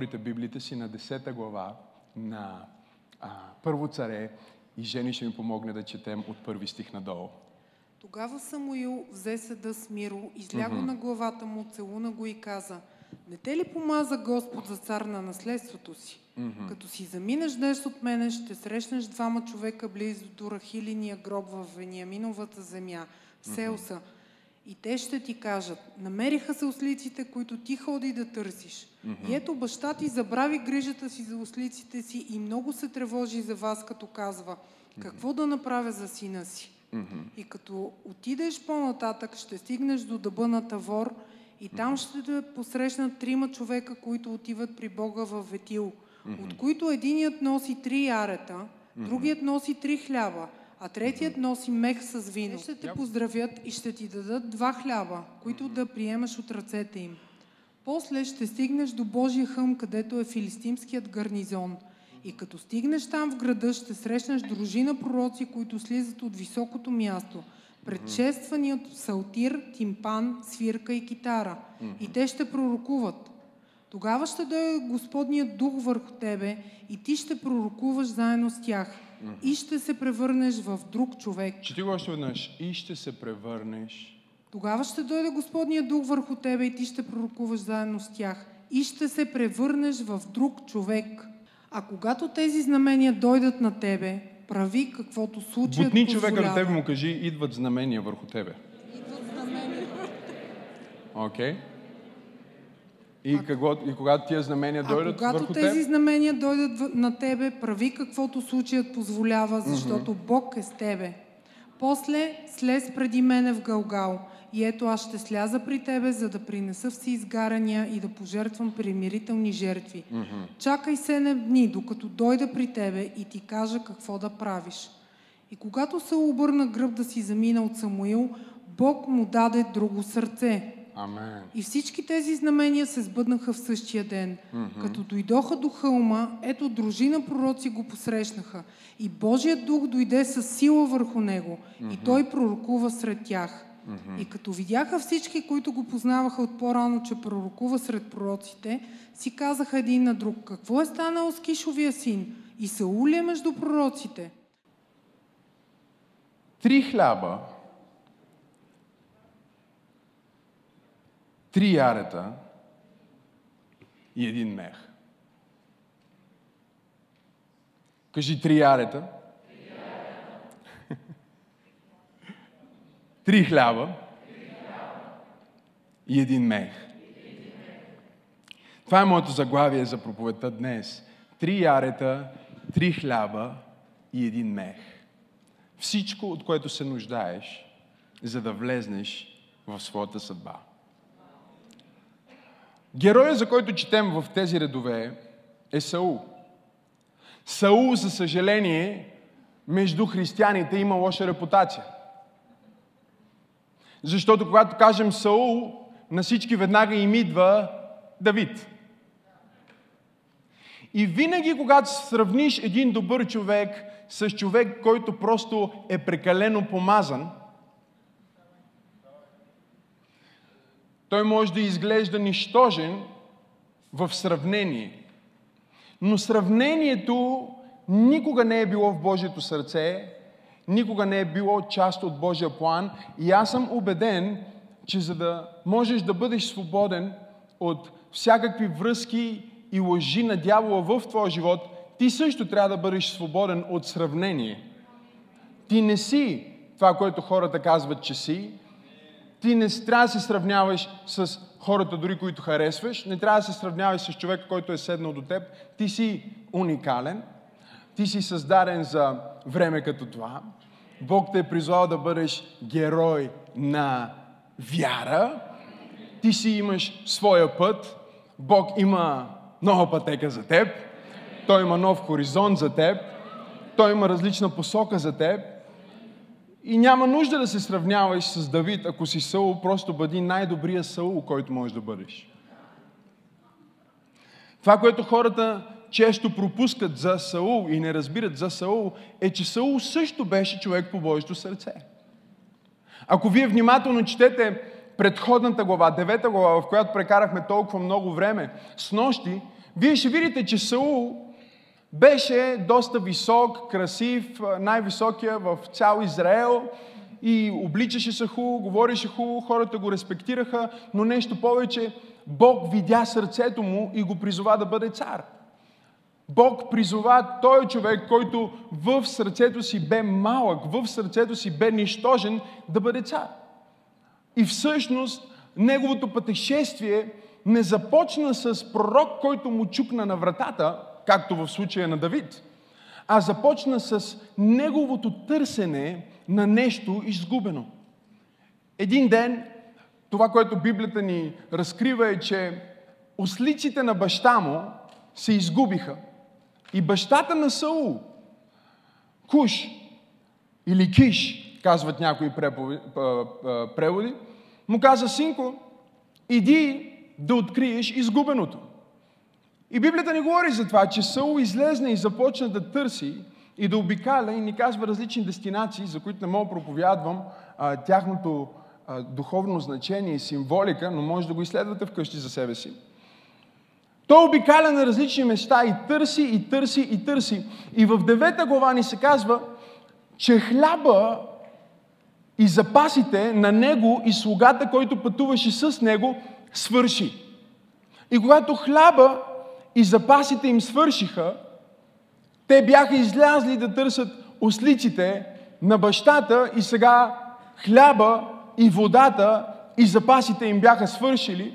отворите Библията си на 10 глава на а, Първо царе и Жени ще ми помогне да четем от първи стих надолу. Тогава Самуил взе съда с Миро, изля го на главата му, целуна го и каза, не те ли помаза Господ за цар на наследството си? Като си заминеш днес от мене, ще срещнеш двама човека близо до Рахилиния гроб в Вениаминовата земя, в Селса. И те ще ти кажат, намериха се ослиците, които ти ходи да търсиш. И ето баща ти забрави грижата си за ослиците си и много се тревожи за вас, като казва, какво да направя за сина си? И като отидеш по-нататък, ще стигнеш до дъба на Тавор и там ще те посрещнат трима човека, които отиват при Бога в Ветил, от които единият носи три ярета, другият носи три хляба, а третият носи мех с вино. Те ще те поздравят и ще ти дадат два хляба, които да приемаш от ръцете им. После ще стигнеш до Божия хъм, където е филистимският гарнизон. И като стигнеш там в града, ще срещнеш дружина пророци, които слизат от високото място, предшествани от салтир, тимпан, свирка и китара. И те ще пророкуват. Тогава ще дойде Господният дух върху тебе и ти ще пророкуваш заедно с тях. И ще се превърнеш в друг човек. Чети го още веднъж. И ще се превърнеш. Тогава ще дойде Господният дух върху тебе и ти ще пророкуваш заедно с тях. И ще се превърнеш в друг човек. А когато тези знамения дойдат на тебе, прави каквото случаят Бутни човека на позволява. тебе му кажи, идват знамения върху тебе. Окей? И, какво, и когато тия знамения А дойдат когато върху тези теб, знамения дойдат на тебе, прави каквото случаят позволява, защото Бог е с тебе. После слез преди мене в Галгал и ето аз ще сляза при тебе, за да принеса все изгарания и да пожертвам примирителни жертви. Чакай седем дни, докато дойда при тебе и ти кажа какво да правиш. И когато се обърна гръб да си замина от Самуил, Бог му даде друго сърце. Амен. И всички тези знамения се сбъднаха в същия ден. Като дойдоха до хълма, ето дружина пророци го посрещнаха. И Божият дух дойде с сила върху него. И той пророкува сред тях. И като видяха всички, които го познаваха от по-рано, че пророкува сред пророците, си казаха един на друг, какво е станало с Кишовия син? И Саул е между пророците? Три хляба, три ярета и един мех. Кажи три ярета. Три хляба и един мех. Това е моето заглавие за проповедта днес. Три ярета, три хляба и един мех. Всичко, от което се нуждаеш, за да влезнеш в своята съдба. Героя, за който четем в тези редове, е Саул. Саул, за съжаление, между християните има лоша репутация. Защото когато кажем Саул, на всички веднага им идва Давид. И винаги, когато сравниш един добър човек с човек, който просто е прекалено помазан, той може да изглежда нищожен в сравнение. Но сравнението никога не е било в Божието сърце, никога не е било част от Божия план. И аз съм убеден, че за да можеш да бъдеш свободен от всякакви връзки и лъжи на дявола в твоя живот, ти също трябва да бъдеш свободен от сравнение. Ти не си това, което хората казват, че си. Ти не трябва да се сравняваш с хората, дори които харесваш. Не трябва да се сравняваш с човек, който е седнал до теб. Ти си уникален. Ти си създаден за време като това. Бог те е призвал да бъдеш герой на вяра. Ти си имаш своя път. Бог има нова пътека за теб. Той има нов хоризонт за теб. Той има различна посока за теб. И няма нужда да се сравняваш с Давид, ако си Саул, просто бъди най-добрия Саул, който можеш да бъдеш. Това, което хората често пропускат за Саул и не разбират за Саул, е, че Саул също беше човек по Божието сърце. Ако вие внимателно четете предходната глава, девета глава, в която прекарахме толкова много време, с нощи, вие ще видите, че Саул беше доста висок, красив, най-високия в цял Израел и обличаше се хубаво, говореше хубаво, хората го респектираха, но нещо повече, Бог видя сърцето му и го призова да бъде цар. Бог призова той човек, който в сърцето си бе малък, в сърцето си бе нищожен, да бъде цар. И всъщност неговото пътешествие не започна с пророк, който му чукна на вратата, както в случая на Давид, а започна с неговото търсене на нещо изгубено. Един ден, това, което Библията ни разкрива е, че ослиците на баща му се изгубиха. И бащата на Саул, Куш или Киш, казват някои преводи, му каза, синко, иди да откриеш изгубеното. И Библията ни говори за това, че Саул излезне и започна да търси и да обикаля и ни казва различни дестинации, за които не мога да проповядвам а, тяхното а, духовно значение и символика, но може да го изследвате вкъщи за себе си. Той обикаля на различни места и търси, и търси, и търси. И в девета глава ни се казва, че хляба и запасите на него и слугата, който пътуваше с него, свърши. И когато хляба и запасите им свършиха, те бяха излязли да търсят ослиците на бащата и сега хляба и водата и запасите им бяха свършили.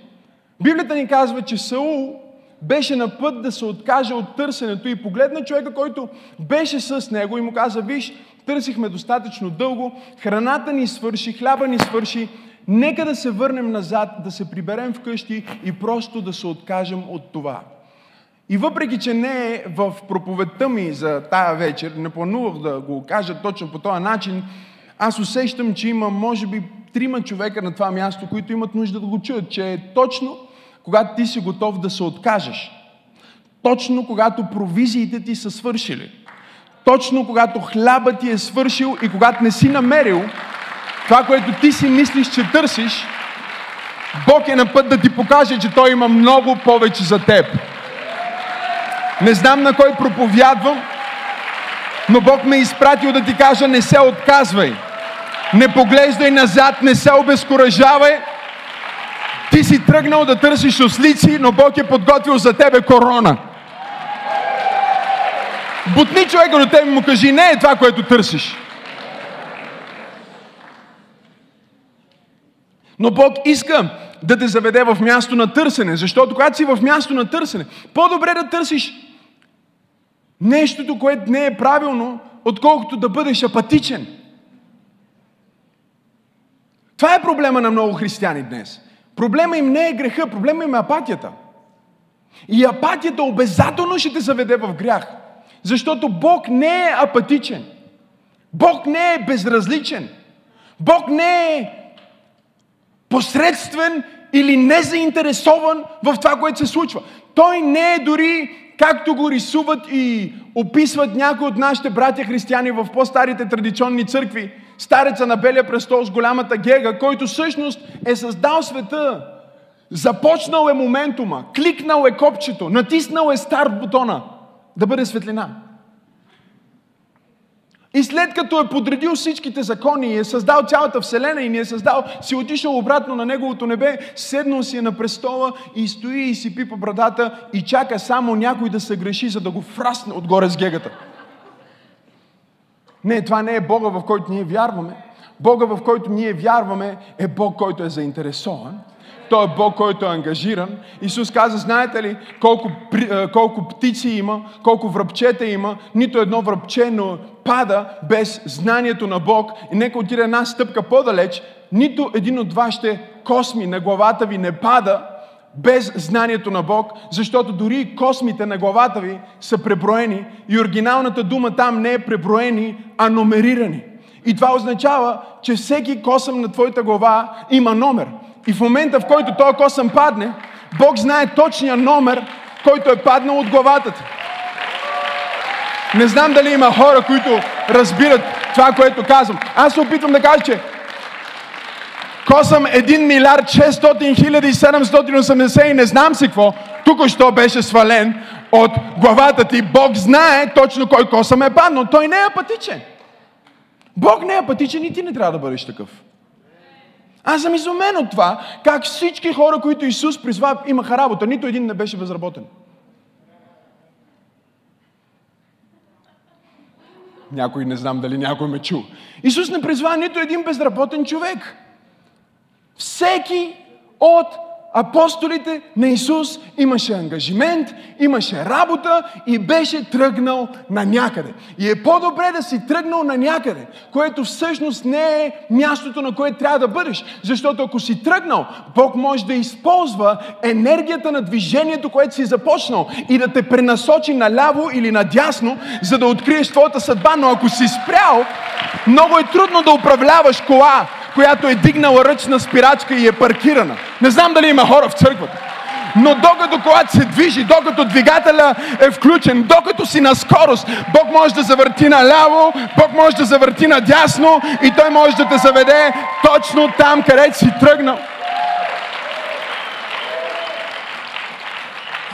Библията ни казва, че Саул беше на път да се откаже от търсенето и погледна човека, който беше с него и му каза, виж, търсихме достатъчно дълго, храната ни свърши, хляба ни свърши, нека да се върнем назад, да се приберем вкъщи и просто да се откажем от това. И въпреки, че не е в проповедта ми за тая вечер, не планувах да го кажа точно по този начин, аз усещам, че има, може би, трима човека на това място, които имат нужда да го чуят, че е точно когато ти си готов да се откажеш. Точно когато провизиите ти са свършили. Точно когато хляба ти е свършил и когато не си намерил това, което ти си мислиш, че търсиш, Бог е на път да ти покаже, че Той има много повече за теб. Не знам на кой проповядвам, но Бог ме е изпратил да ти кажа, не се отказвай. Не поглеждай назад, не се обезкуражавай. Ти си тръгнал да търсиш ослици, но Бог е подготвил за тебе корона. Бутни човека до тебе и му кажи, не е това, което търсиш. Но Бог иска да те заведе в място на търсене, защото когато си в място на търсене, по-добре да търсиш нещото, което не е правилно, отколкото да бъдеш апатичен. Това е проблема на много християни днес. Проблема им не е греха, проблема им е апатията. И апатията обязателно ще те заведе в грях. Защото Бог не е апатичен. Бог не е безразличен. Бог не е посредствен или незаинтересован в това, което се случва. Той не е дори както го рисуват и описват някои от нашите братя християни в по-старите традиционни църкви, стареца на Белия престол с голямата гега, който всъщност е създал света. Започнал е моментума, кликнал е копчето, натиснал е старт бутона да бъде светлина. И след като е подредил всичките закони и е създал цялата вселена и ни е създал, си отишъл обратно на неговото небе, седнал си е на престола и стои и си пипа брадата и чака само някой да се греши, за да го фрасне отгоре с гегата. Не, това не е Бога, в който ние вярваме. Бога, в който ние вярваме, е Бог, който е заинтересован – той е Бог, който е ангажиран. Исус каза, знаете ли колко, колко птици има, колко връбчета има, нито едно връбче не пада без знанието на Бог. И нека отиде една стъпка по-далеч, нито един от вашите косми на главата ви не пада без знанието на Бог, защото дори космите на главата ви са преброени и оригиналната дума там не е преброени, а номерирани. И това означава, че всеки косъм на твоята глава има номер. И в момента, в който този косъм падне, Бог знае точния номер, който е паднал от главата ти. Не знам дали има хора, които разбират това, което казвам. Аз се опитвам да кажа, че косам 1 милиард 600 хиляди 780 и не знам си какво, тук що беше свален от главата ти. Бог знае точно кой косъм е паднал. Той не е апатичен. Бог не е апатичен и ти не трябва да бъдеш такъв. Аз съм изумен от това, как всички хора, които Исус призва, имаха работа. Нито един не беше безработен. Някой не знам дали някой ме чу. Исус не призва нито един безработен човек. Всеки от апостолите на Исус имаше ангажимент, имаше работа и беше тръгнал на някъде. И е по-добре да си тръгнал на някъде, което всъщност не е мястото, на което трябва да бъдеш. Защото ако си тръгнал, Бог може да използва енергията на движението, което си започнал и да те пренасочи наляво или надясно, за да откриеш твоята съдба. Но ако си спрял, много е трудно да управляваш кола, която е дигнала ръчна спирачка и е паркирана. Не знам дали има хора в църквата. Но докато колата се движи, докато двигателя е включен, докато си на скорост, Бог може да завърти наляво, Бог може да завърти надясно и Той може да те заведе точно там, където си тръгнал.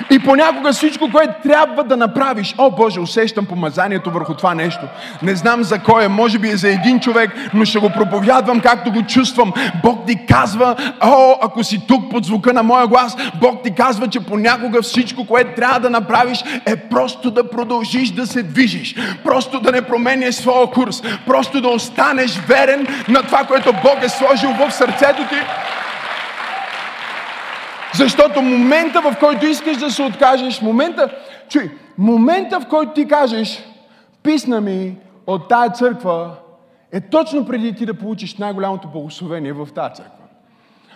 И понякога всичко, което трябва да направиш, о Боже, усещам помазанието върху това нещо. Не знам за кой е, може би е за един човек, но ще го проповядвам както го чувствам. Бог ти казва, о, ако си тук под звука на моя глас, Бог ти казва, че понякога всичко, което трябва да направиш, е просто да продължиш да се движиш. Просто да не променяш своя курс. Просто да останеш верен на това, което Бог е сложил в сърцето ти. Защото момента, в който искаш да се откажеш, момента, чуй, момента, в който ти кажеш, писна ми от тая църква, е точно преди ти да получиш най-голямото благословение в тази църква.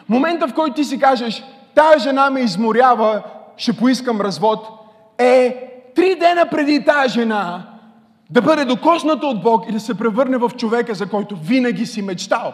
Момента, в който ти си кажеш, тая жена ме изморява, ще поискам развод, е три дена преди тая жена да бъде докосната от Бог и да се превърне в човека, за който винаги си мечтал.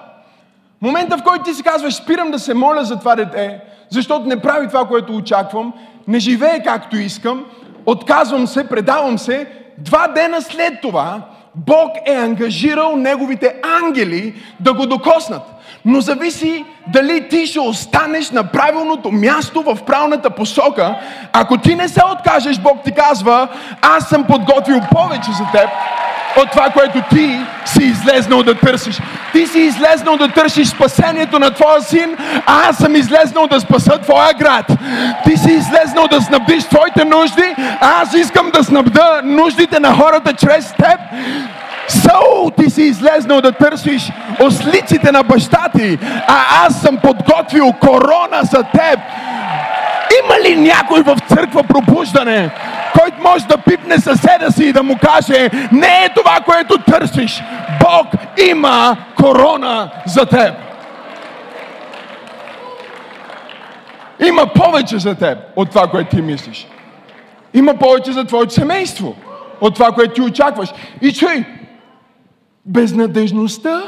Момента, в който ти си казваш, спирам да се моля за това дете, защото не прави това, което очаквам, не живее както искам, отказвам се, предавам се, два дена след това Бог е ангажирал неговите ангели да го докоснат. Но зависи дали ти ще останеш на правилното място в правилната посока. Ако ти не се откажеш, Бог ти казва, аз съм подготвил повече за теб от това, което ти си излезнал да търсиш. Ти си излезнал да търсиш спасението на твоя син, а аз съм излезнал да спаса твоя град. Ти си излезнал да снабдиш твоите нужди, а аз искам да снабда нуждите на хората чрез теб. Саул, ти си излезнал да търсиш ослиците на баща ти, а аз съм подготвил корона за теб. Има ли някой в църква пробуждане, който може да пипне съседа си и да му каже, не е това, което търсиш. Бог има корона за теб. Има повече за теб от това, което ти мислиш. Има повече за твоето семейство от това, което ти очакваш. И чуй, безнадежността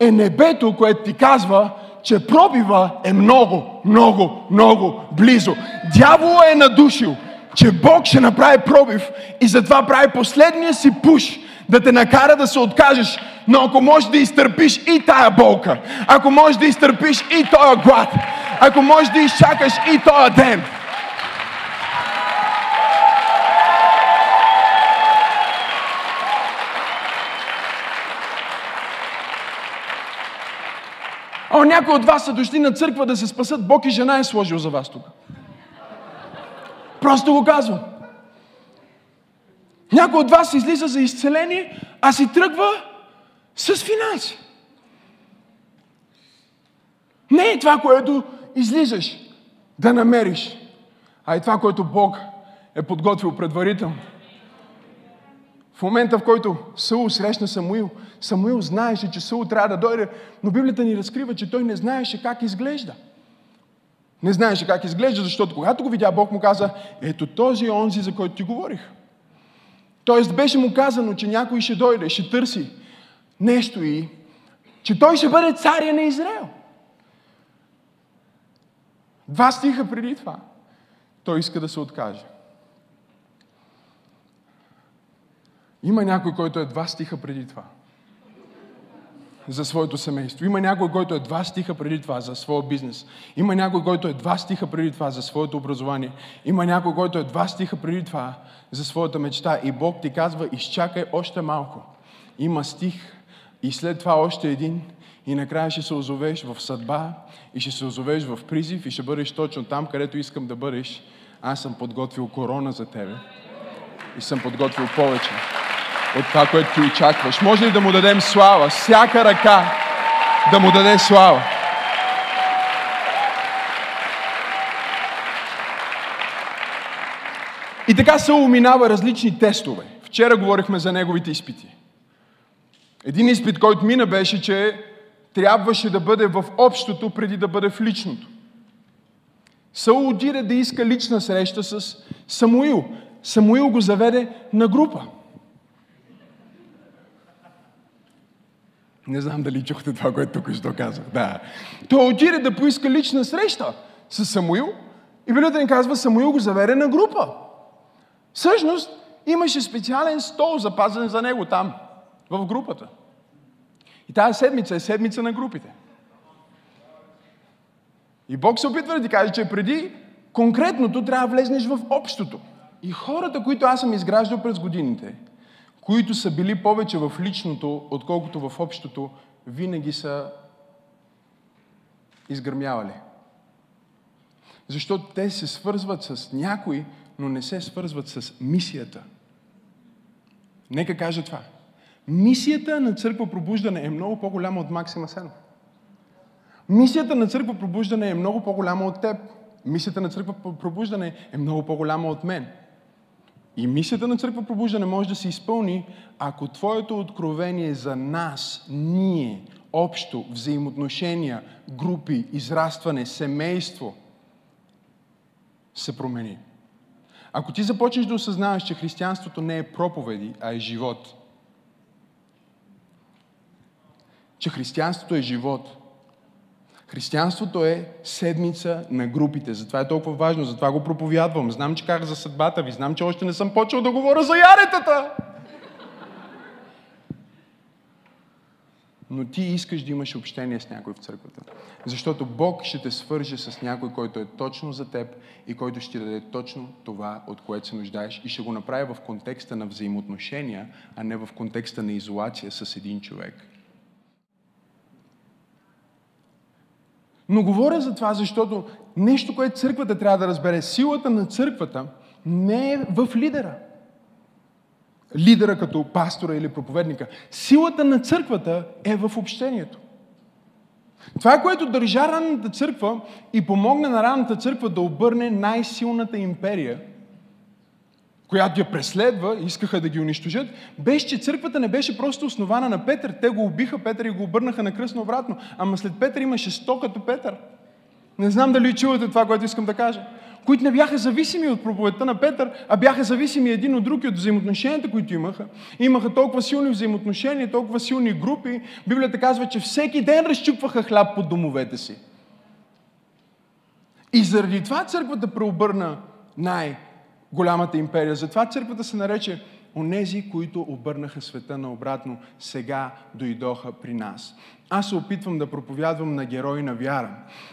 е небето, което ти казва, че пробива е много, много, много близо. Дявол е надушил че Бог ще направи пробив и затова прави последния си пуш да те накара да се откажеш. Но ако можеш да изтърпиш и тая болка, ако можеш да изтърпиш и този глад, ако можеш да изчакаш и този ден, О, някой от вас са дошли на църква да се спасат. Бог и жена е сложил за вас тук. Просто го казвам. Някой от вас излиза за изцеление, а си тръгва с финанси. Не е това, което излизаш да намериш, а е това, което Бог е подготвил предварително. В момента, в който Саул срещна Самуил, Самуил знаеше, че Саул трябва да дойде, но Библията ни разкрива, че той не знаеше как изглежда. Не знаеше как изглежда, защото когато го видя, Бог му каза, ето този е онзи, за който ти говорих. Тоест беше му казано, че някой ще дойде, ще търси нещо и че той ще бъде царя на Израел. Два стиха преди това. Той иска да се откаже. Има някой, който е два стиха преди това. За своето семейство. Има някой, който е два стиха преди това за своя бизнес. Има някой, който е два стиха преди това за своето образование. Има някой, който е два стиха преди това за своята мечта. И Бог ти казва, изчакай още малко. Има стих и след това още един. И накрая ще се озовеш в съдба и ще се озовеш в призив и ще бъдеш точно там, където искам да бъдеш. Аз съм подготвил корона за тебе и съм подготвил повече от това, което ти очакваш. Може ли да му дадем слава? Всяка ръка да му даде слава. И така се уминава различни тестове. Вчера говорихме за неговите изпити. Един изпит, който мина, беше, че трябваше да бъде в общото, преди да бъде в личното. Саул отиде да иска лична среща с Самуил. Самуил го заведе на група. Не знам дали чухте това, което тук що казах. Да. Той отиде да поиска лична среща с Самуил и Библията ни казва, Самуил го заведе на група. Всъщност, имаше специален стол запазен за него там, в групата. И тази седмица е седмица на групите. И Бог се опитва да ти каже, че преди конкретното трябва да влезнеш в общото. И хората, които аз съм изграждал през годините, които са били повече в личното, отколкото в общото, винаги са изгърмявали. Защото те се свързват с някой, но не се свързват с мисията. Нека кажа това. Мисията на църква пробуждане е много по-голяма от Максима Сенов. Мисията на църква пробуждане е много по-голяма от теб. Мисията на църква пробуждане е много по-голяма от мен. И мисията на църква пробуждане може да се изпълни, ако твоето откровение за нас, ние, общо, взаимоотношения, групи, израстване, семейство се промени. Ако ти започнеш да осъзнаваш, че християнството не е проповеди, а е живот, че християнството е живот, Християнството е седмица на групите. Затова е толкова важно, затова го проповядвам. Знам, че как за съдбата ви, знам, че още не съм почел да говоря за яретата. Но ти искаш да имаш общение с някой в църквата. Защото Бог ще те свърже с някой, който е точно за теб и който ще ти даде точно това, от което се нуждаеш. И ще го направи в контекста на взаимоотношения, а не в контекста на изолация с един човек. Но говоря за това, защото нещо, което църквата трябва да разбере, силата на църквата не е в лидера. Лидера като пастора или проповедника. Силата на църквата е в общението. Това което държа ранната църква и помогна на ранната църква да обърне най-силната империя – която я преследва, искаха да ги унищожат, беше, че църквата не беше просто основана на Петър. Те го убиха Петър и го обърнаха на кръсно обратно. Ама след Петър имаше сто като Петър. Не знам дали чувате това, което искам да кажа. Които не бяха зависими от проповедта на Петър, а бяха зависими един от друг и от взаимоотношенията, които имаха. Имаха толкова силни взаимоотношения, толкова силни групи. Библията казва, че всеки ден разчупваха хляб по домовете си. И заради това църквата преобърна най- голямата империя. Затова църквата се нарече Онези, които обърнаха света наобратно, сега дойдоха при нас. Аз се опитвам да проповядвам на герои на вяра.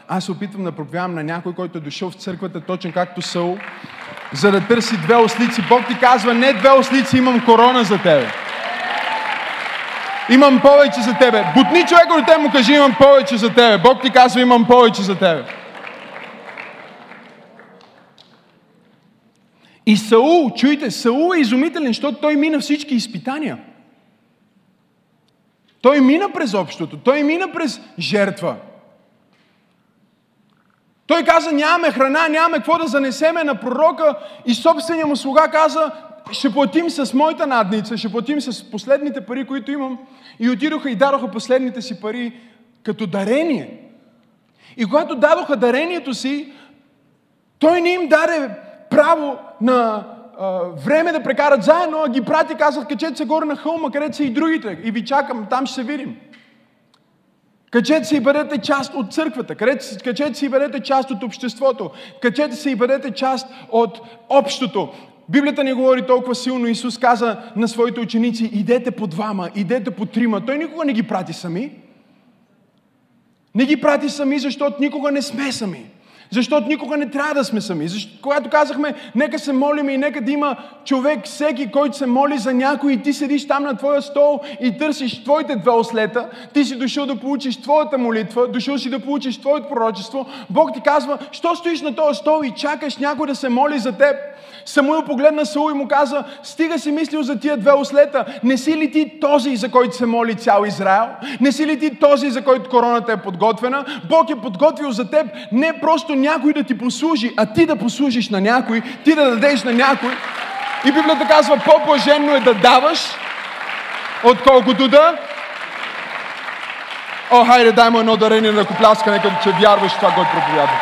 Аз се опитвам да проповядвам на някой, който е дошъл в църквата, точно както Саул, за да търси две ослици. Бог ти казва, не две ослици, имам корона за тебе. Имам повече за тебе. Бутни човека от те му кажи, имам повече за тебе. Бог ти казва, имам повече за тебе. И Саул, чуйте, Саул е изумителен, защото той мина всички изпитания. Той мина през общото, той мина през жертва. Той каза, нямаме храна, нямаме какво да занесеме на пророка и собствения му слуга каза, ще платим с моята надница, ще платим с последните пари, които имам. И отидоха и дадоха последните си пари като дарение. И когато дадоха дарението си, той не им даде право на а, време да прекарат заедно, а ги прати, казах, качете се горе на хълма, където са и другите. И ви чакам, там ще се видим. Качете се и бъдете част от църквата. Качете се и бъдете част от обществото. Качете се и бъдете част от общото. Библията ни говори толкова силно. Исус каза на своите ученици, идете по двама, идете по трима. Той никога не ги прати сами. Не ги прати сами, защото никога не сме сами. Защото никога не трябва да сме сами. Защо, когато казахме, нека се молим и нека да има човек, всеки, който се моли за някой и ти седиш там на твоя стол и търсиш твоите две ослета, ти си дошъл да получиш твоята молитва, дошъл си да получиш твоето пророчество, Бог ти казва, що стоиш на този стол и чакаш някой да се моли за теб? Самуил погледна Саул и му каза, стига си мислил за тия две ослета. Не си ли ти този, за който се моли цял Израел? Не си ли ти този, за който короната е подготвена? Бог е подготвил за теб не просто някой да ти послужи, а ти да послужиш на някой, ти да дадеш на някой. И Библията казва, по-блаженно е да даваш, отколкото да... О, хайде, дай му едно дарение на копляскане, като че вярваш това, което проповядва.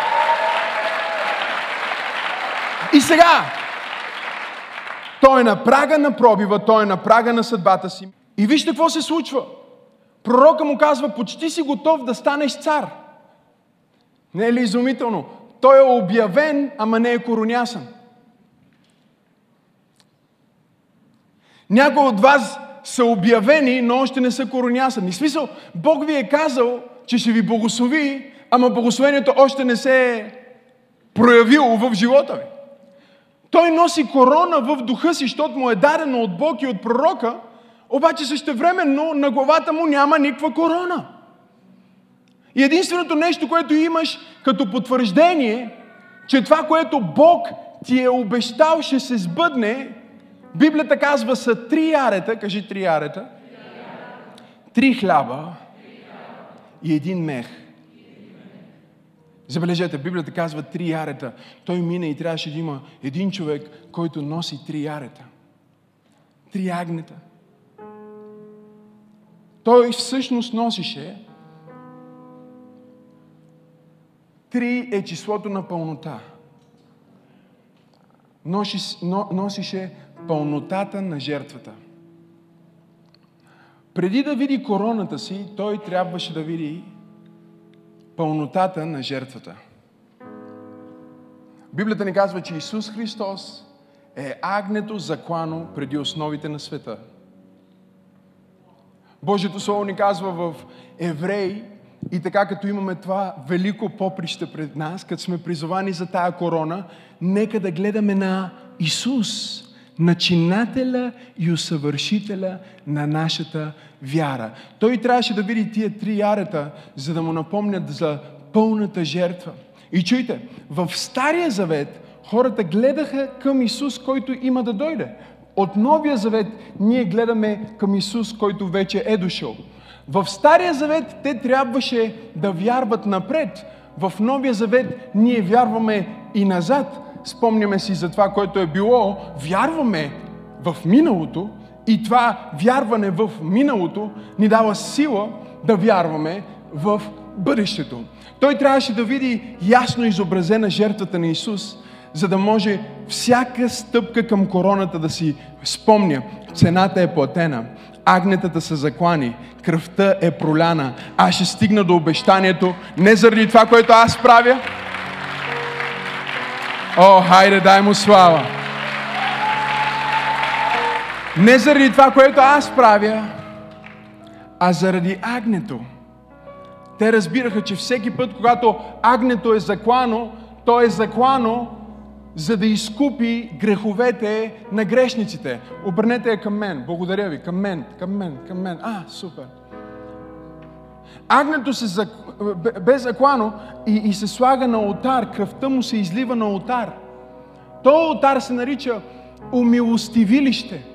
И сега, той е на прага на пробива, той е на прага на съдбата си. И вижте какво се случва. Пророка му казва, почти си готов да станеш цар. Не е ли изумително? Той е обявен, ама не е коронясан. Някои от вас са обявени, но още не са коронясани. В смисъл, Бог ви е казал, че ще ви благослови, ама благословението още не се е проявило в живота ви. Той носи корона в духа си, защото му е дадено от Бог и от пророка, обаче същевременно на главата му няма никаква корона. И единственото нещо, което имаш като потвърждение, че това, което Бог ти е обещал, ще се сбъдне, Библията казва са три ярета, кажи три ярета, три хляба и един мех. Забележете, Библията казва три ярета. Той мина и трябваше да има един човек, който носи три ярета. Три агнета. Той всъщност носише Три е числото на пълнота. носише пълнотата на жертвата. Преди да види короната си, той трябваше да види пълнотата на жертвата. Библията ни казва, че Исус Христос е агнето заклано преди основите на света. Божието Слово ни казва в Евреи, и така като имаме това велико поприще пред нас, като сме призовани за тая корона, нека да гледаме на Исус, начинателя и усъвършителя на нашата вяра. Той трябваше да види тия три ярета, за да му напомнят за пълната жертва. И чуйте, в Стария завет хората гледаха към Исус, който има да дойде. От Новия завет ние гледаме към Исус, който вече е дошъл. В Стария завет те трябваше да вярват напред. В Новия завет ние вярваме и назад. Спомняме си за това, което е било. Вярваме в миналото и това вярване в миналото ни дава сила да вярваме в бъдещето. Той трябваше да види ясно изобразена жертвата на Исус, за да може всяка стъпка към короната да си спомня. Цената е платена агнетата са заклани, кръвта е проляна. Аз ще стигна до обещанието не заради това, което аз правя. О, хайде, дай му слава! Не заради това, което аз правя, а заради агнето. Те разбираха, че всеки път, когато агнето е заклано, то е заклано за да изкупи греховете на грешниците. Обърнете я към мен. Благодаря ви. Към мен, към мен, към мен. А, супер. Агнето се зак... бе заклано и, и се слага на алтар. Кръвта му се излива на алтар. То алтар се нарича умилостивилище.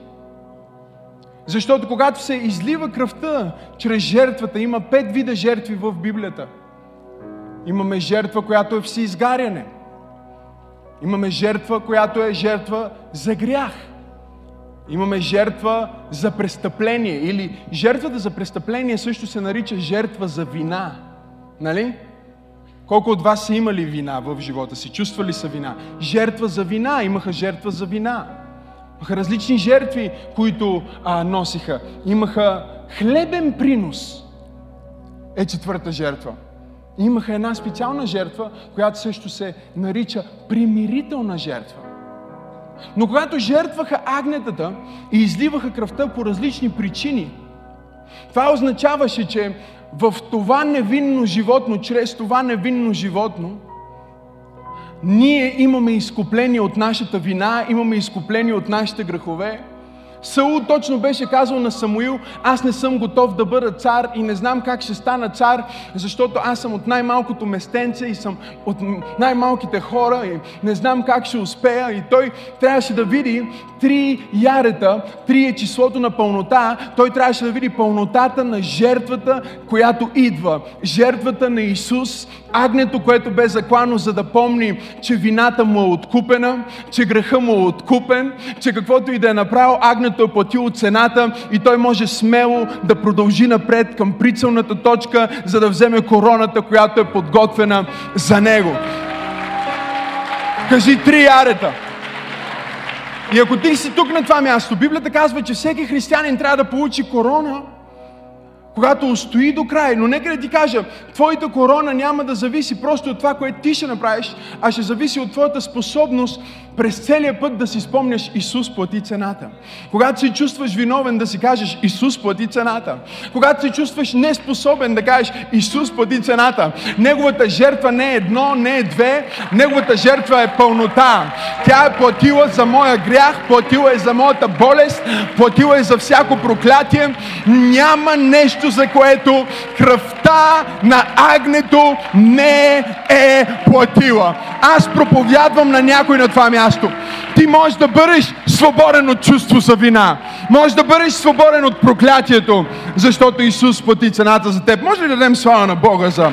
Защото когато се излива кръвта чрез жертвата, има пет вида жертви в Библията. Имаме жертва, която е всеизгаряне. Имаме жертва, която е жертва за грях. Имаме жертва за престъпление. Или жертвата за престъпление също се нарича жертва за вина. Нали? Колко от вас са имали вина в живота си? Чувствали са вина? Жертва за вина. Имаха жертва за вина. Имаха различни жертви, които а, носиха. Имаха хлебен принос. Е четвърта жертва. Имаха една специална жертва, която също се нарича примирителна жертва. Но когато жертваха агнетата и изливаха кръвта по различни причини, това означаваше, че в това невинно животно, чрез това невинно животно, ние имаме изкупление от нашата вина, имаме изкупление от нашите грехове Саул точно беше казал на Самуил, аз не съм готов да бъда цар и не знам как ще стана цар, защото аз съм от най-малкото местенце и съм от най-малките хора и не знам как ще успея. И той трябваше да види три ярета, три е числото на пълнота, той трябваше да види пълнотата на жертвата, която идва. Жертвата на Исус, агнето, което бе заклано, за да помни, че вината му е откупена, че греха му е откупен, че каквото и да е направил, агнето е платило цената и той може смело да продължи напред към прицелната точка, за да вземе короната, която е подготвена за него. Кажи три ярета. И ако ти си тук на това място, Библията казва, че всеки християнин трябва да получи корона, когато устои до край. Но нека да ти кажа, твоята корона няма да зависи просто от това, което ти ще направиш, а ще зависи от твоята способност през целия път да си спомняш Исус плати цената. Когато се чувстваш виновен да си кажеш Исус плати цената. Когато се чувстваш неспособен да кажеш Исус плати цената. Неговата жертва не е едно, не е две. Неговата жертва е пълнота. Тя е платила за моя грях, платила е за моята болест, платила е за всяко проклятие. Няма нещо, за което кръвта на агнето не е платила. Аз проповядвам на някой на това място място. Ти можеш да бъдеш свободен от чувство за вина. Можеш да бъдеш свободен от проклятието, защото Исус плати цената за теб. Може ли да дадем слава на Бога за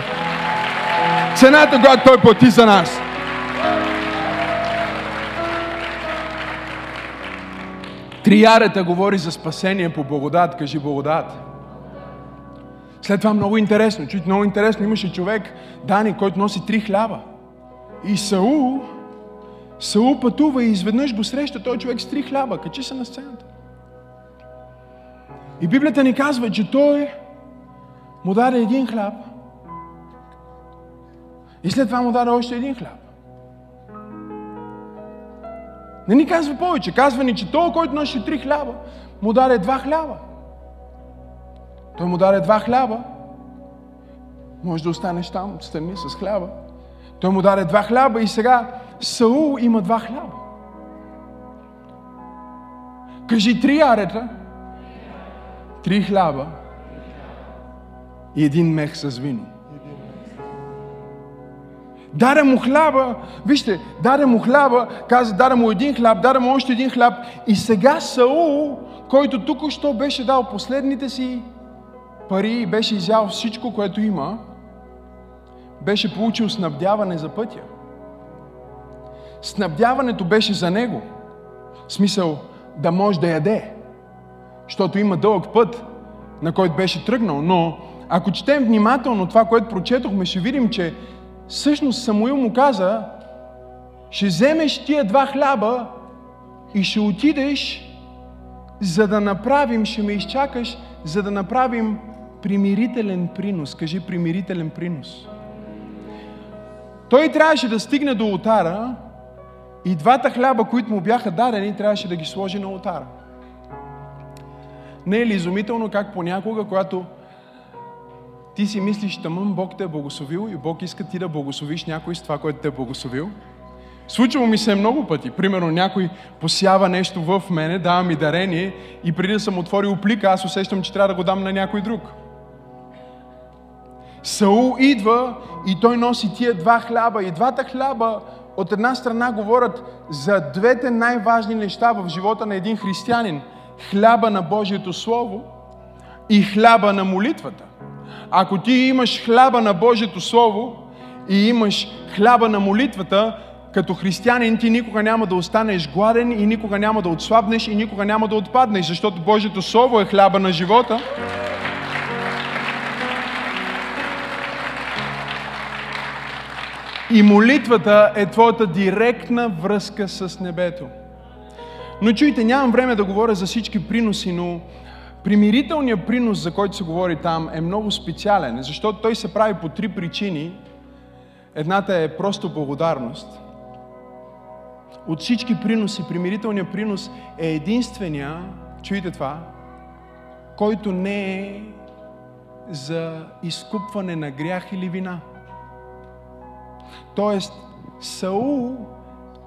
цената, която Той плати за нас? Триярата говори за спасение по благодат. Кажи благодат. След това много интересно, чуть много интересно, имаше човек, Дани, който носи три хляба. И Саул Саул пътува и изведнъж го среща той човек с три хляба. Качи се на сцената. И Библията ни казва, че той му даде един хляб. И след това му даде още един хляб. Не ни казва повече. Казва ни, че той, който носи три хляба, му даде два хляба. Той му даде два хляба. Може да останеш там, страни с хляба. Той му даде два хляба и сега Саул има два хляба. Кажи три арета, три хляба и един мех с вино. Даде му хляба, вижте, даде му хляба, каза, даде му един хляб, даде му още един хляб и сега Саул, който тук що беше дал последните си пари и беше изял всичко, което има, беше получил снабдяване за пътя. Снабдяването беше за него. В смисъл да може да яде. Защото има дълъг път, на който беше тръгнал. Но ако четем внимателно това, което прочетохме, ще видим, че всъщност Самуил му каза, ще вземеш тия два хляба и ще отидеш, за да направим, ще ме изчакаш, за да направим примирителен принос. Кажи примирителен принос. Той трябваше да стигне до ултара и двата хляба, които му бяха дадени, трябваше да ги сложи на ултара. Не е ли изумително как понякога, когато ти си мислиш, тъмън Бог те е благословил и Бог иска ти да благословиш някой с това, което те е благословил? Случвало ми се много пъти. Примерно някой посява нещо в мене, дава ми дарение и преди да съм отворил плика, аз усещам, че трябва да го дам на някой друг. Саул идва и той носи тия два хляба. И двата хляба от една страна говорят за двете най-важни неща в живота на един християнин. Хляба на Божието Слово и хляба на молитвата. Ако ти имаш хляба на Божието Слово и имаш хляба на молитвата, като християнин ти никога няма да останеш гладен и никога няма да отслабнеш и никога няма да отпаднеш, защото Божието Слово е хляба на живота. И молитвата е твоята директна връзка с небето. Но чуйте, нямам време да говоря за всички приноси, но примирителният принос, за който се говори там, е много специален, защото той се прави по три причини. Едната е просто благодарност. от всички приноси, примирителният принос е единствения, чуйте това, който не е за изкупване на грях или вина. Тоест, Саул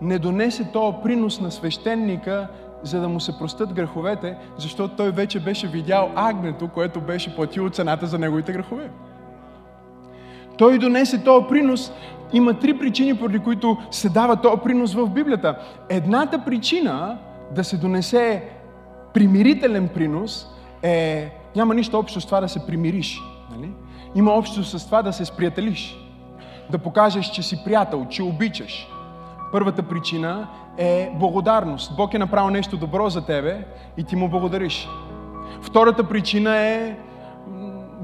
не донесе този принос на свещеника, за да му се простят греховете, защото той вече беше видял агнето, което беше платило цената за неговите грехове. Той донесе този принос. Има три причини, поради които се дава този принос в Библията. Едната причина да се донесе примирителен принос е, няма нищо общо с това да се примириш. Нали? Има общо с това да се сприятелиш. Да покажеш, че си приятел, че обичаш. Първата причина е благодарност. Бог е направил нещо добро за тебе и ти му благодариш. Втората причина е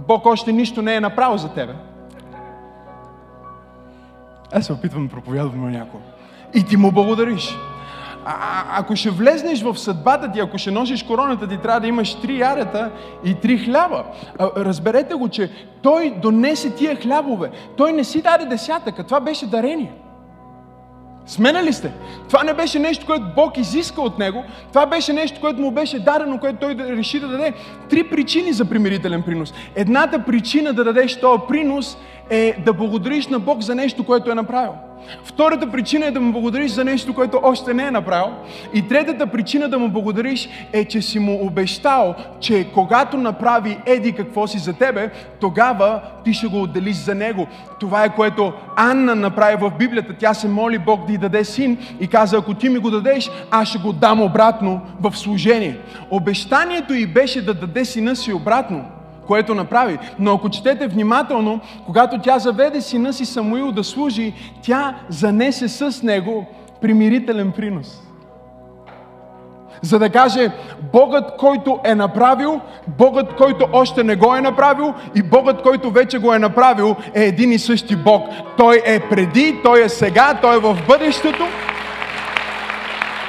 Бог още нищо не е направил за тебе. Аз се опитвам да проповядвам на някого. И ти му благодариш. А, ако ще влезнеш в съдбата ти, ако ще носиш короната ти, трябва да имаш три ярета и три хляба. А, разберете го, че той донесе тия хлябове. Той не си даде десятъка. Това беше дарение. Смена ли сте? Това не беше нещо, което Бог изиска от него. Това беше нещо, което му беше дадено, което той реши да даде. Три причини за примирителен принос. Едната причина да дадеш този принос е да благодариш на Бог за нещо, което е направил. Втората причина е да му благодариш за нещо, което още не е направил. И третата причина да му благодариш е, че си му обещал, че когато направи еди какво си за тебе, тогава ти ще го отделиш за него. Това е което Анна направи в Библията. Тя се моли Бог да й даде син и каза, ако ти ми го дадеш, аз ще го дам обратно в служение. Обещанието й беше да даде сина си обратно което направи. Но ако четете внимателно, когато тя заведе сина си Самуил да служи, тя занесе с него примирителен принос. За да каже, Богът, който е направил, Богът, който още не го е направил и Богът, който вече го е направил, е един и същи Бог. Той е преди, Той е сега, Той е в бъдещето.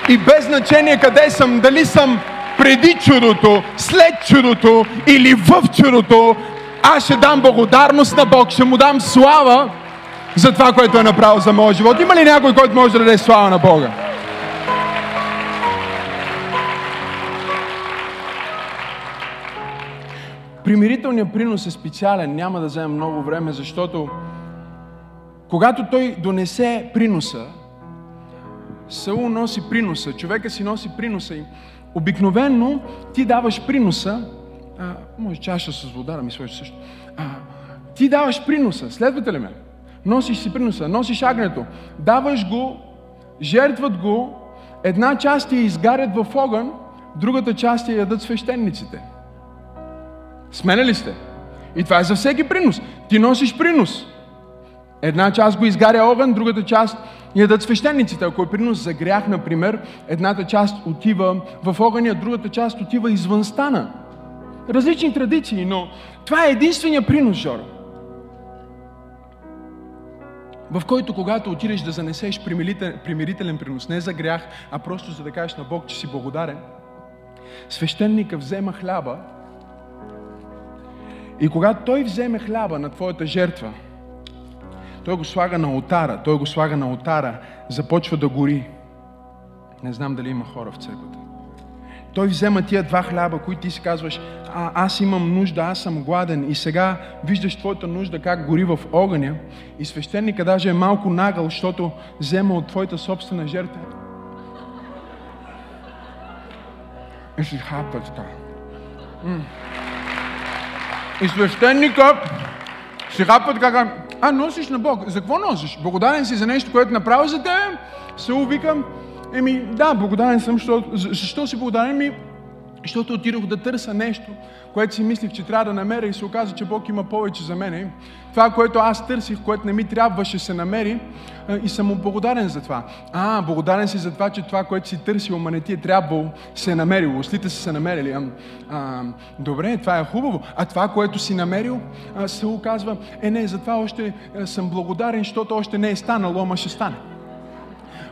И без значение къде съм, дали съм преди чудото, след чудото или в чудото, аз ще дам благодарност на Бог, ще му дам слава за това, което е направил за моя живот. Има ли някой, който може да даде слава на Бога? Примирителният принос е специален, няма да вземем много време, защото когато той донесе приноса, Саул носи приноса, човека си носи приноса и Обикновенно ти даваш приноса, а, може чаша с вода да ми сложиш също. А, ти даваш приноса, следвате ли ме? Носиш си приноса, носиш агнето, даваш го, жертват го, една част я изгарят в огън, другата част я ядат свещениците. Сменя ли сте? И това е за всеки принос. Ти носиш принос. Една част го изгаря огън, другата част ядат свещениците. Ако е принос за грях, например, едната част отива в огъня, другата част отива извън стана. Различни традиции, но това е единствения принос, Жоро. В който, когато отидеш да занесеш примирителен принос, не за грях, а просто за да кажеш на Бог, че си благодарен, свещеника взема хляба и когато той вземе хляба на твоята жертва, той го слага на отара, той го слага на отара, започва да гори. Не знам дали има хора в църквата. Той взема тия два хляба, които ти си казваш, а, аз имам нужда, аз съм гладен и сега виждаш твоята нужда как гори в огъня и свещеника даже е малко нагъл, защото взема от твоята собствена жертва. И си хапа така. И свещеника си хапа така, а, носиш на Бог. За какво носиш? Благодарен си за нещо, което направи за тебе? Се увикам. Еми, да, благодарен съм. Защо, защо си благодарен? Ми, защото отидох да търся нещо, което си мислих, че трябва да намеря и се оказа, че Бог има повече за мене. Това, което аз търсих, което не ми трябваше, се намери и съм му благодарен за това. А, благодарен си за това, че това, което си търсил, ама не ти е трябвало, се е намерило. Устите са се намерили. А, а, добре, това е хубаво. А това, което си намерил, а, се оказва, е не, за това още съм благодарен, защото още не е станало, ама ще стане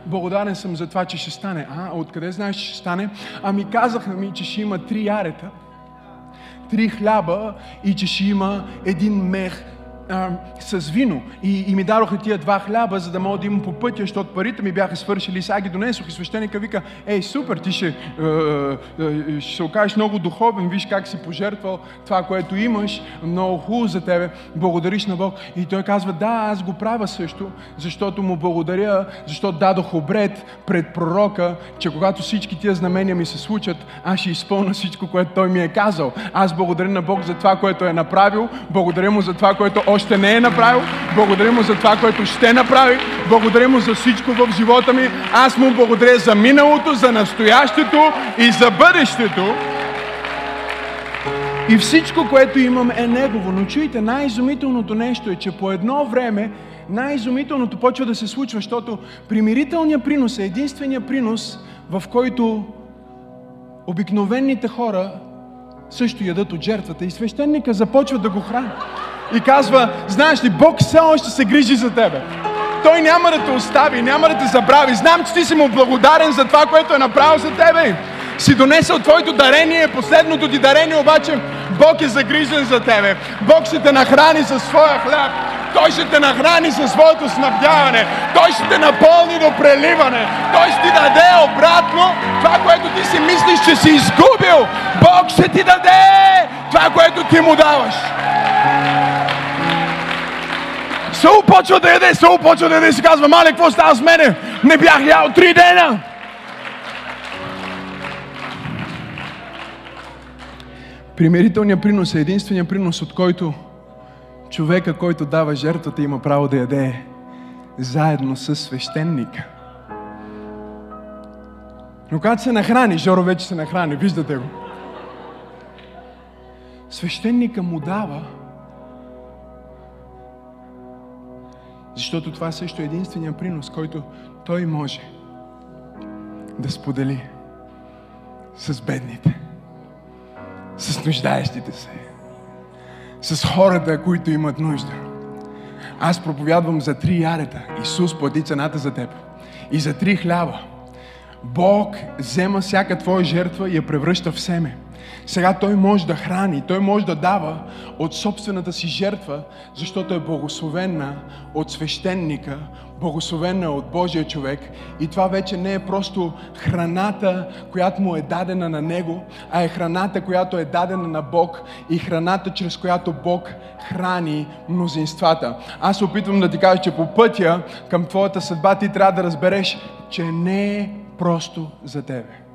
благодарен съм за това, че ще стане. А, откъде знаеш, че ще стане? Ами казаха ми, че ще има три ярета, три хляба и че ще има един мех а, с вино и, и ми дадоха тия два хляба, за да мога да имам по пътя, защото парите ми бяха свършили. Сега ги донесох и свещеника вика, ей, супер, ти ще, е, е, ще се окажеш много духовен, виж как си пожертвал това, което имаш, много хубаво за тебе, благодариш на Бог. И той казва, да, аз го правя също, защото му благодаря, защото дадох обред пред пророка, че когато всички тия знамения ми се случат, аз ще изпълна всичко, което той ми е казал. Аз благодаря на Бог за това, което е направил, благодаря му за това, което още не е направил, благодаря му за това, което ще направи, благодаря му за всичко в живота ми. Аз му благодаря за миналото, за настоящето и за бъдещето. И всичко, което имам е Негово. Но чуйте, най-изумителното нещо е, че по едно време най-изумителното почва да се случва, защото примирителният принос е единствения принос, в който обикновените хора също ядат от жертвата и свещеника започва да го храни. И казва, знаеш ли, Бог все още се грижи за тебе. Той няма да те остави, няма да те забрави. Знам, че ти си му благодарен за това, което е направил за тебе. Си донесъл твоето дарение, последното ти дарение, обаче Бог е загрижен за тебе. Бог ще те нахрани със своя хляб. Той ще те нахрани със своето снабдяване. Той ще те напълни до преливане. Той ще ти даде обратно това, което ти си мислиш, че си изгубил. Бог ще ти даде това, което ти му даваш. Саул почва да яде, Саул почва да яде и си казва, мале, какво става с мене? Не бях ял три дена. Примирителният принос е единствения принос, от който човека, който дава жертвата, има право да яде заедно с свещеника. Но когато се нахрани, Жоро вече се нахрани, виждате го. Свещеника му дава, защото това също е единствения принос, който той може да сподели с бедните с нуждаещите се, с хората, които имат нужда. Аз проповядвам за три ярета. Исус плати цената за теб. И за три хляба. Бог взема всяка твоя жертва и я превръща в семе. Сега Той може да храни, Той може да дава от собствената си жертва, защото е благословена от свещеника, благословена от Божия човек. И това вече не е просто храната, която му е дадена на Него, а е храната, която е дадена на Бог и храната, чрез която Бог храни мнозинствата. Аз се опитвам да ти кажа, че по пътя към твоята съдба ти трябва да разбереш, че не е просто за тебе.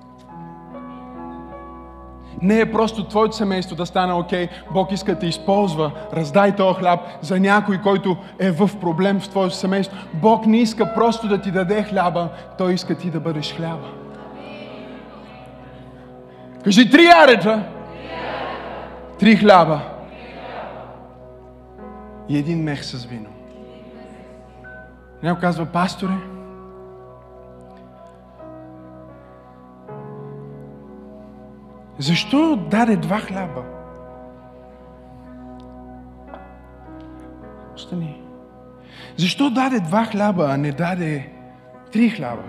Не е просто твоето семейство да стане окей, okay, Бог иска да те използва, раздай този хляб за някой, който е в проблем в твоето семейство. Бог не иска просто да ти даде хляба, Той иска ти да бъдеш хляба. Кажи три арета, три хляба и един мех с вино. Някой казва, пасторе, Защо даде два хляба? Остани. Защо даде два хляба, а не даде три хляба?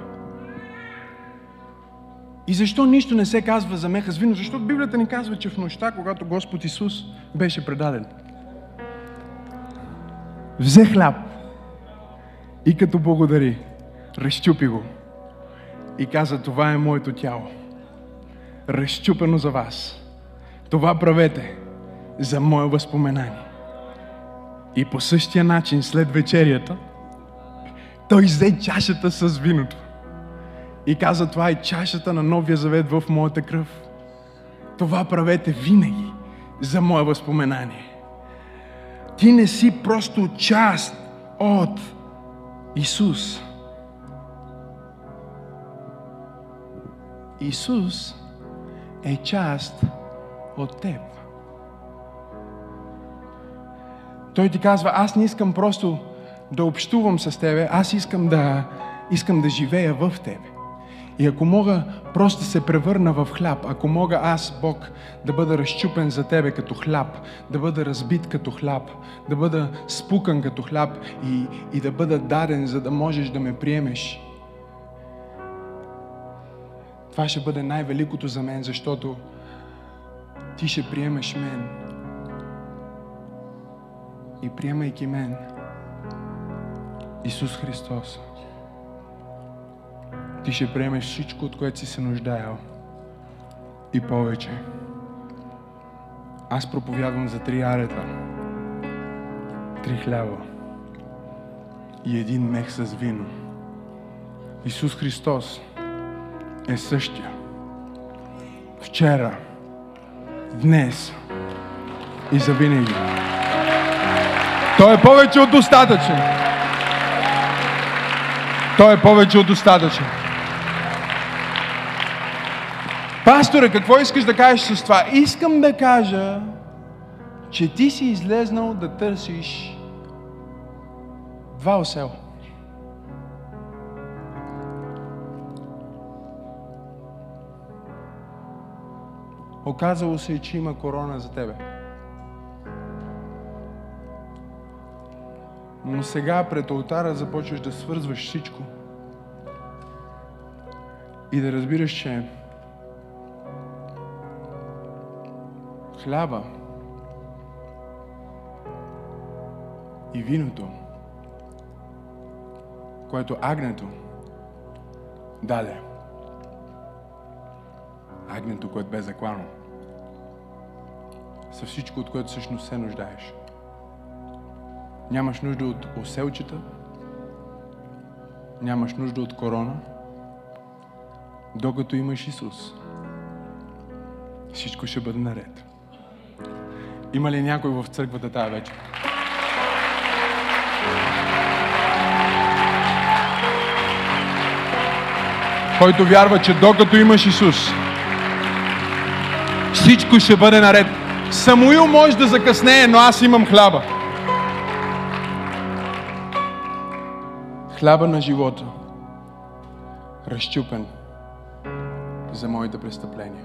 И защо нищо не се казва за меха с вино? Защото Библията ни казва, че в нощта, когато Господ Исус беше предаден, взе хляб и като благодари, разчупи го и каза, това е моето тяло разчупено за вас. Това правете за мое възпоменание. И по същия начин, след вечерята, той взе чашата с виното. И каза, това е чашата на новия завет в моята кръв. Това правете винаги за мое възпоменание. Ти не си просто част от Исус. Исус е част от теб. Той ти казва, аз не искам просто да общувам с тебе, аз искам да, искам да живея в тебе. И ако мога просто да се превърна в хляб, ако мога аз, Бог, да бъда разчупен за Тебе като хляб, да бъда разбит като хляб, да бъда спукан като хляб и, и да бъда даден, за да можеш да ме приемеш, това ще бъде най-великото за мен, защото ти ще приемеш мен. и приемайки мен, Исус Христос, ти ще приемеш всичко, от което си се нуждаел и повече. Аз проповядвам за три арета, три хляба и един мех с вино. Исус Христос е същия. Вчера, днес и завинаги. Той е повече от достатъчен. Той е повече от достатъчен. Пасторе, какво искаш да кажеш с това? Искам да кажа, че ти си излезнал да търсиш два осела. Оказало се, че има корона за тебе. Но сега пред алтара започваш да свързваш всичко. И да разбираш, че хляба и виното, което агнето даде, агнето, което бе заклано, са всичко, от което всъщност се нуждаеш. Нямаш нужда от оселчета, нямаш нужда от корона, докато имаш Исус. Всичко ще бъде наред. Има ли някой в църквата тази вечер? Който вярва, че докато имаш Исус, всичко ще бъде наред. Самуил може да закъснее, но аз имам хляба. Хляба на живота, разчупен за моите престъпления.